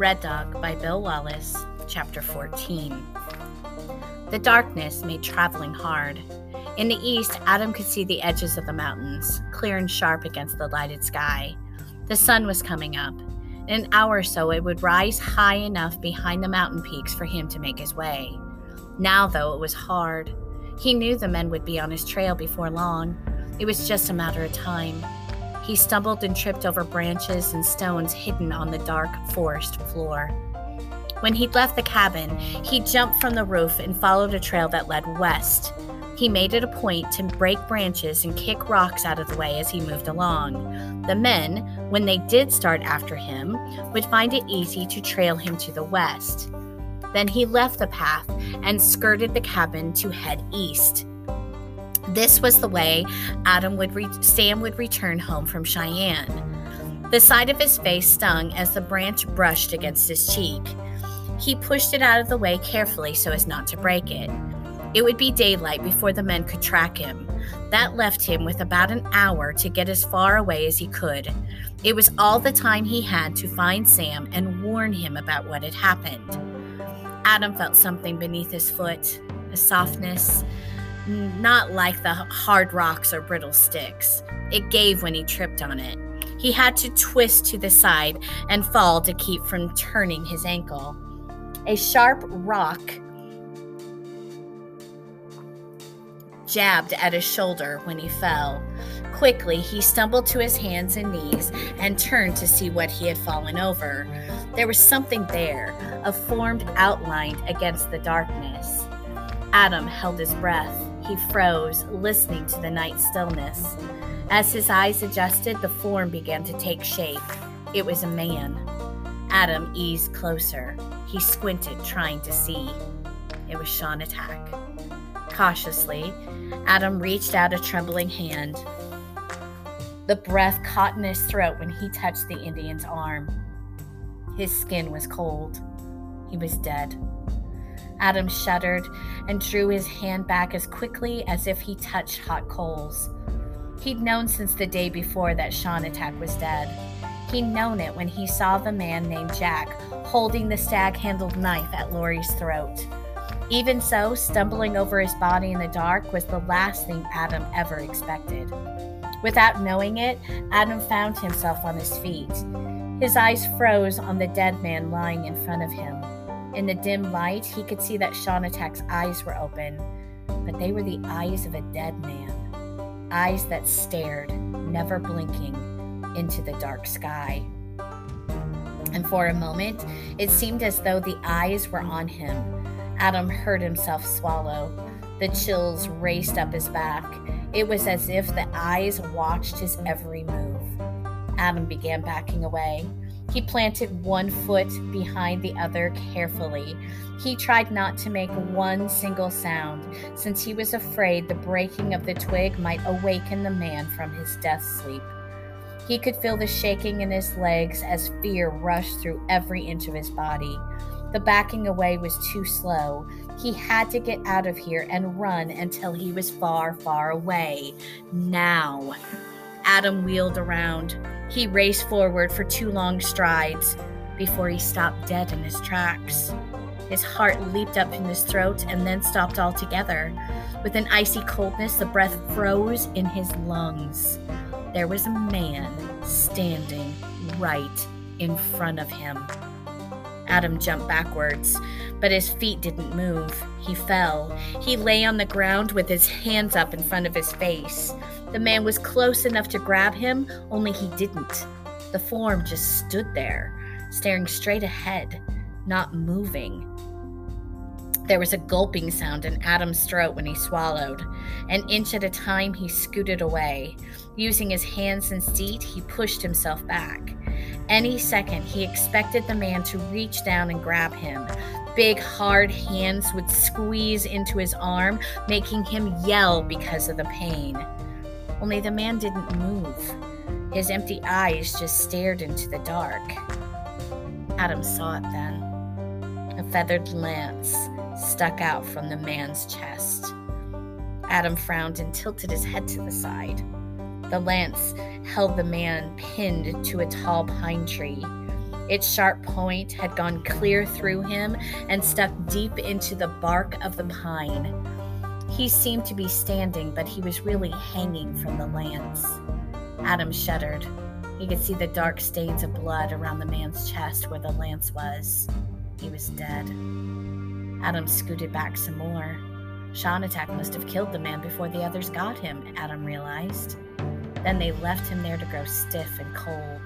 Red Dog by Bill Wallace, Chapter 14. The darkness made traveling hard. In the east, Adam could see the edges of the mountains, clear and sharp against the lighted sky. The sun was coming up. In an hour or so, it would rise high enough behind the mountain peaks for him to make his way. Now, though, it was hard. He knew the men would be on his trail before long. It was just a matter of time. He stumbled and tripped over branches and stones hidden on the dark forest floor. When he'd left the cabin, he jumped from the roof and followed a trail that led west. He made it a point to break branches and kick rocks out of the way as he moved along. The men, when they did start after him, would find it easy to trail him to the west. Then he left the path and skirted the cabin to head east. This was the way Adam would re- Sam would return home from Cheyenne. The side of his face stung as the branch brushed against his cheek. He pushed it out of the way carefully so as not to break it. It would be daylight before the men could track him. That left him with about an hour to get as far away as he could. It was all the time he had to find Sam and warn him about what had happened. Adam felt something beneath his foot, a softness, not like the hard rocks or brittle sticks. It gave when he tripped on it. He had to twist to the side and fall to keep from turning his ankle. A sharp rock jabbed at his shoulder when he fell. Quickly, he stumbled to his hands and knees and turned to see what he had fallen over. There was something there, a formed outline against the darkness. Adam held his breath. He froze, listening to the night stillness. As his eyes adjusted, the form began to take shape. It was a man. Adam eased closer. He squinted, trying to see. It was Shanatak. Cautiously, Adam reached out a trembling hand. The breath caught in his throat when he touched the Indian's arm. His skin was cold. He was dead. Adam shuddered and drew his hand back as quickly as if he touched hot coals. He'd known since the day before that Shanatak was dead. He'd known it when he saw the man named Jack holding the stag handled knife at Lori's throat. Even so, stumbling over his body in the dark was the last thing Adam ever expected. Without knowing it, Adam found himself on his feet. His eyes froze on the dead man lying in front of him. In the dim light, he could see that Shanatak's eyes were open, but they were the eyes of a dead man. Eyes that stared, never blinking, into the dark sky. And for a moment, it seemed as though the eyes were on him. Adam heard himself swallow. The chills raced up his back. It was as if the eyes watched his every move. Adam began backing away. He planted one foot behind the other carefully. He tried not to make one single sound, since he was afraid the breaking of the twig might awaken the man from his death sleep. He could feel the shaking in his legs as fear rushed through every inch of his body. The backing away was too slow. He had to get out of here and run until he was far, far away. Now. Adam wheeled around. He raced forward for two long strides before he stopped dead in his tracks. His heart leaped up in his throat and then stopped altogether. With an icy coldness, the breath froze in his lungs. There was a man standing right in front of him. Adam jumped backwards, but his feet didn't move. He fell. He lay on the ground with his hands up in front of his face. The man was close enough to grab him, only he didn't. The form just stood there, staring straight ahead, not moving. There was a gulping sound in Adam's throat when he swallowed. An inch at a time, he scooted away. Using his hands and feet, he pushed himself back. Any second, he expected the man to reach down and grab him. Big, hard hands would squeeze into his arm, making him yell because of the pain. Only the man didn't move. His empty eyes just stared into the dark. Adam saw it then. A feathered lance stuck out from the man's chest. Adam frowned and tilted his head to the side. The lance held the man pinned to a tall pine tree. Its sharp point had gone clear through him and stuck deep into the bark of the pine. He seemed to be standing, but he was really hanging from the lance. Adam shuddered. He could see the dark stains of blood around the man's chest where the lance was. He was dead. Adam scooted back some more. Shanatak must have killed the man before the others got him, Adam realized. Then they left him there to grow stiff and cold.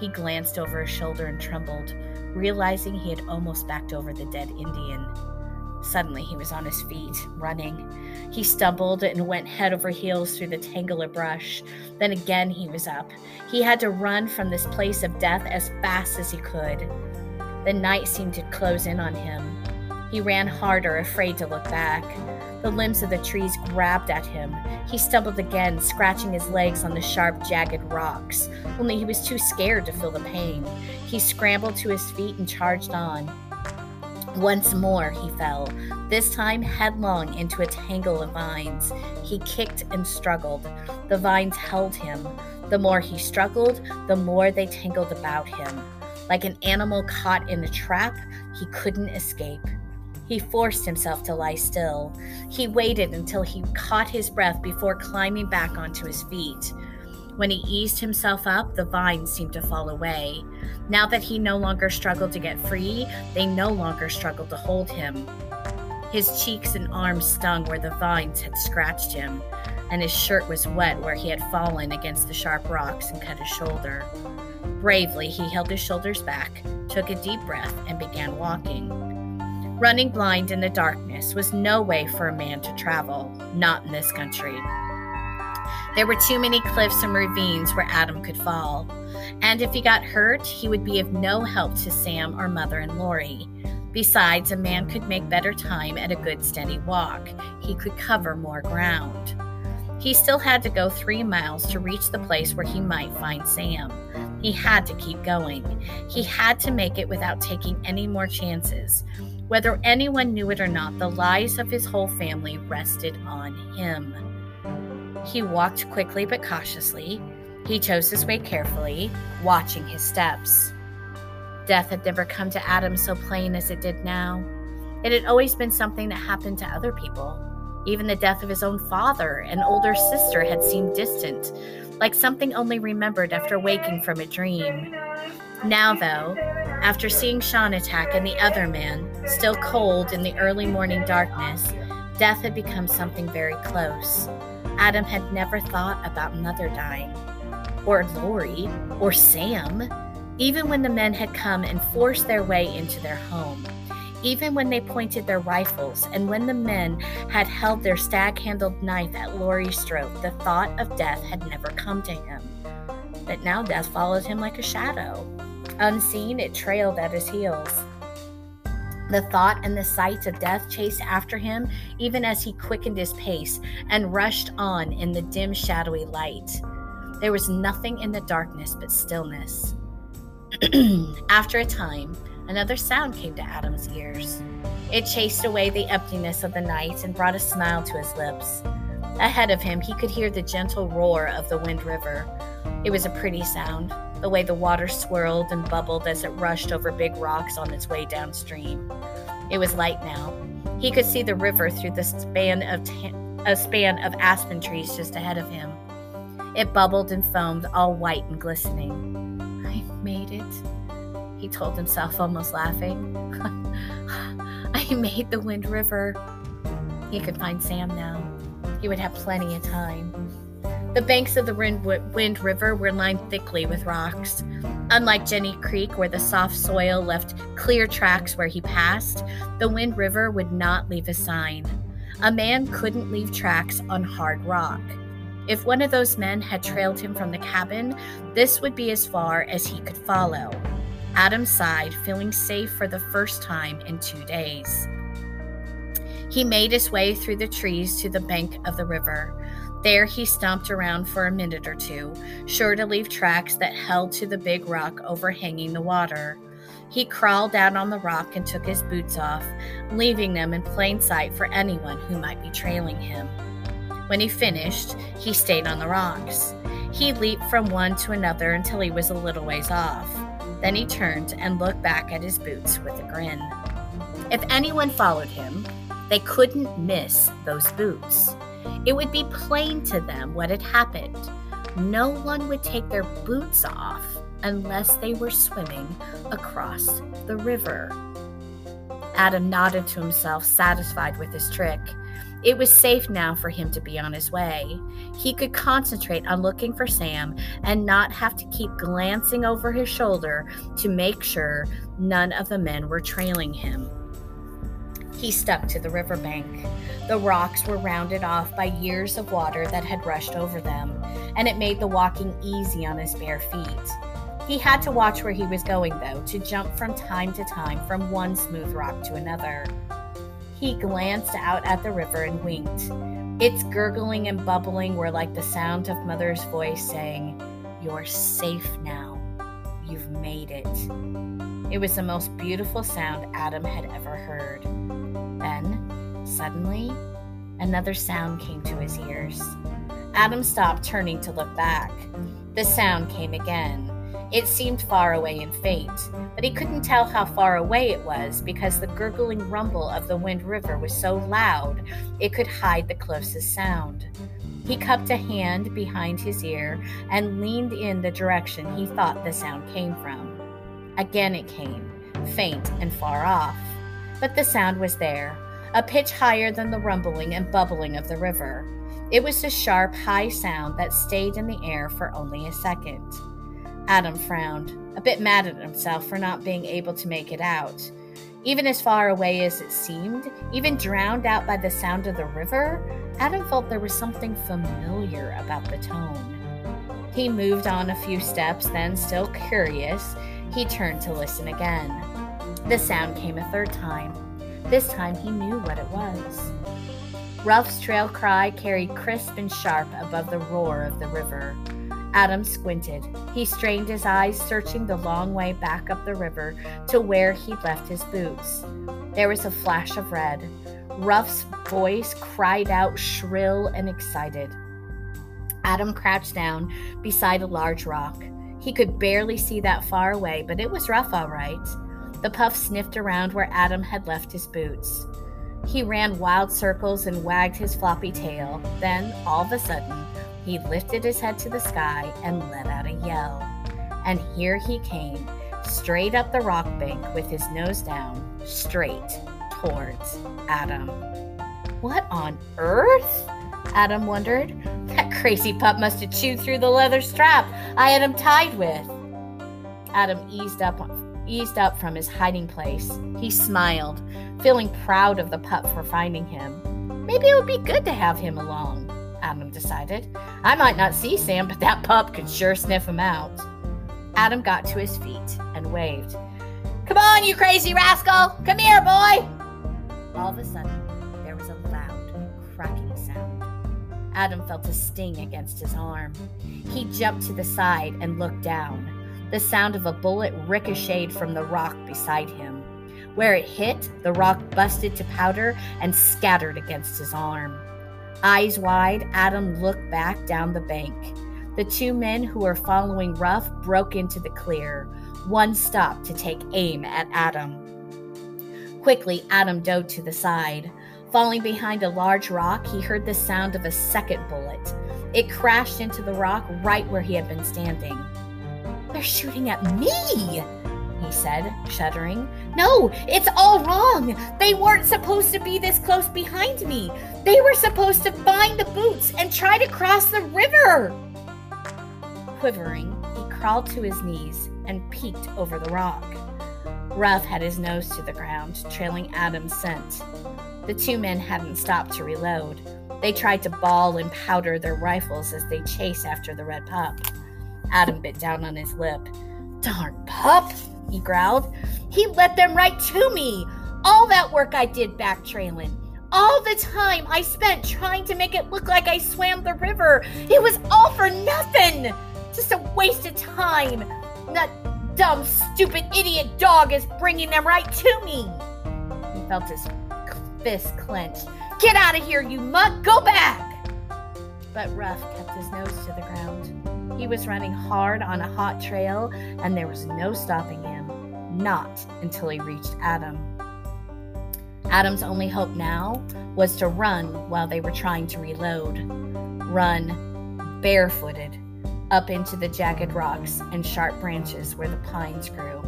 He glanced over his shoulder and trembled, realizing he had almost backed over the dead Indian. Suddenly, he was on his feet, running. He stumbled and went head over heels through the tangle of brush. Then again, he was up. He had to run from this place of death as fast as he could. The night seemed to close in on him. He ran harder, afraid to look back. The limbs of the trees grabbed at him. He stumbled again, scratching his legs on the sharp, jagged rocks, only he was too scared to feel the pain. He scrambled to his feet and charged on. Once more he fell, this time headlong into a tangle of vines. He kicked and struggled. The vines held him. The more he struggled, the more they tangled about him. Like an animal caught in a trap, he couldn't escape. He forced himself to lie still. He waited until he caught his breath before climbing back onto his feet. When he eased himself up, the vines seemed to fall away. Now that he no longer struggled to get free, they no longer struggled to hold him. His cheeks and arms stung where the vines had scratched him, and his shirt was wet where he had fallen against the sharp rocks and cut his shoulder. Bravely, he held his shoulders back, took a deep breath, and began walking. Running blind in the darkness was no way for a man to travel, not in this country. There were too many cliffs and ravines where Adam could fall, and if he got hurt, he would be of no help to Sam or Mother and Lori. Besides, a man could make better time at a good steady walk. He could cover more ground. He still had to go three miles to reach the place where he might find Sam. He had to keep going. He had to make it without taking any more chances. Whether anyone knew it or not, the lives of his whole family rested on him. He walked quickly but cautiously. He chose his way carefully, watching his steps. Death had never come to Adam so plain as it did now. It had always been something that happened to other people. Even the death of his own father and older sister had seemed distant, like something only remembered after waking from a dream. Now, though, after seeing Shanatak and the other man, still cold in the early morning darkness, death had become something very close. Adam had never thought about Mother dying, or Lori, or Sam, even when the men had come and forced their way into their home. Even when they pointed their rifles, and when the men had held their stag handled knife at Lori's throat, the thought of death had never come to him. But now death followed him like a shadow. Unseen, it trailed at his heels. The thought and the sight of death chased after him even as he quickened his pace and rushed on in the dim, shadowy light. There was nothing in the darkness but stillness. after a time, another sound came to Adam's ears. It chased away the emptiness of the night and brought a smile to his lips. Ahead of him, he could hear the gentle roar of the Wind River. It was a pretty sound, the way the water swirled and bubbled as it rushed over big rocks on its way downstream. It was light now. He could see the river through the span of a span of aspen trees just ahead of him. It bubbled and foamed, all white and glistening. I made it, he told himself, almost laughing. I made the Wind River. He could find Sam now. He would have plenty of time. The banks of the Wind River were lined thickly with rocks. Unlike Jenny Creek, where the soft soil left clear tracks where he passed, the Wind River would not leave a sign. A man couldn't leave tracks on hard rock. If one of those men had trailed him from the cabin, this would be as far as he could follow. Adam sighed, feeling safe for the first time in two days. He made his way through the trees to the bank of the river. There he stomped around for a minute or two, sure to leave tracks that held to the big rock overhanging the water. He crawled down on the rock and took his boots off, leaving them in plain sight for anyone who might be trailing him. When he finished, he stayed on the rocks. He leaped from one to another until he was a little ways off. Then he turned and looked back at his boots with a grin. If anyone followed him, they couldn't miss those boots. It would be plain to them what had happened. No one would take their boots off unless they were swimming across the river. Adam nodded to himself, satisfied with his trick. It was safe now for him to be on his way. He could concentrate on looking for Sam and not have to keep glancing over his shoulder to make sure none of the men were trailing him. He stuck to the riverbank. The rocks were rounded off by years of water that had rushed over them, and it made the walking easy on his bare feet. He had to watch where he was going, though, to jump from time to time from one smooth rock to another. He glanced out at the river and winked. Its gurgling and bubbling were like the sound of Mother's voice saying, You're safe now. You've made it. It was the most beautiful sound Adam had ever heard. Then, suddenly, another sound came to his ears. Adam stopped, turning to look back. The sound came again. It seemed far away and faint, but he couldn't tell how far away it was because the gurgling rumble of the Wind River was so loud it could hide the closest sound. He cupped a hand behind his ear and leaned in the direction he thought the sound came from. Again it came, faint and far off. But the sound was there, a pitch higher than the rumbling and bubbling of the river. It was a sharp, high sound that stayed in the air for only a second. Adam frowned, a bit mad at himself for not being able to make it out. Even as far away as it seemed, even drowned out by the sound of the river, Adam felt there was something familiar about the tone. He moved on a few steps, then, still curious, he turned to listen again. The sound came a third time. This time he knew what it was. Ruff's trail cry carried crisp and sharp above the roar of the river. Adam squinted. He strained his eyes, searching the long way back up the river to where he'd left his boots. There was a flash of red. Ruff's voice cried out shrill and excited. Adam crouched down beside a large rock. He could barely see that far away, but it was Ruff all right. The puff sniffed around where Adam had left his boots. He ran wild circles and wagged his floppy tail. Then, all of a sudden, he lifted his head to the sky and let out a yell. And here he came, straight up the rock bank with his nose down, straight towards Adam. What on earth? Adam wondered. That crazy pup must have chewed through the leather strap I had him tied with. Adam eased up eased up from his hiding place. He smiled, feeling proud of the pup for finding him. Maybe it would be good to have him along, Adam decided. I might not see Sam, but that pup could sure sniff him out. Adam got to his feet and waved. Come on, you crazy rascal! Come here, boy! All of a sudden, there was a loud, cracking sound. Adam felt a sting against his arm. He jumped to the side and looked down. The sound of a bullet ricocheted from the rock beside him. Where it hit, the rock busted to powder and scattered against his arm. Eyes wide, Adam looked back down the bank. The two men who were following Ruff broke into the clear. One stopped to take aim at Adam. Quickly, Adam dove to the side. Falling behind a large rock, he heard the sound of a second bullet. It crashed into the rock right where he had been standing. They're shooting at me, he said, shuddering. No, it's all wrong. They weren't supposed to be this close behind me. They were supposed to find the boots and try to cross the river. Quivering, he crawled to his knees and peeked over the rock. Ruff had his nose to the ground, trailing Adam's scent. The two men hadn't stopped to reload. They tried to ball and powder their rifles as they chased after the red pup. Adam bit down on his lip. Darn pup, he growled. He led them right to me. All that work I did back trailing. All the time I spent trying to make it look like I swam the river. It was all for nothing. Just a waste of time. That dumb, stupid idiot dog is bringing them right to me. He felt his fist clench. Get out of here, you mug! Go back! But Ruff kept his nose to the ground. He was running hard on a hot trail, and there was no stopping him. Not until he reached Adam. Adam's only hope now was to run while they were trying to reload. Run barefooted up into the jagged rocks and sharp branches where the pines grew.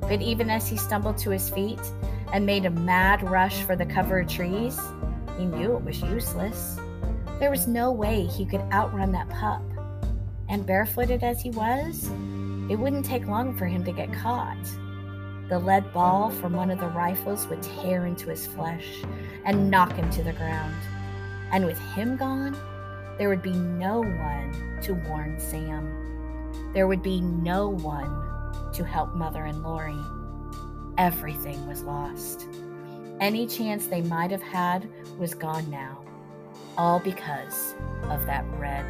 But even as he stumbled to his feet and made a mad rush for the cover of trees, he knew it was useless. There was no way he could outrun that pup. And barefooted as he was, it wouldn't take long for him to get caught. The lead ball from one of the rifles would tear into his flesh and knock him to the ground. And with him gone, there would be no one to warn Sam. There would be no one to help Mother and Lori. Everything was lost. Any chance they might have had was gone now, all because of that red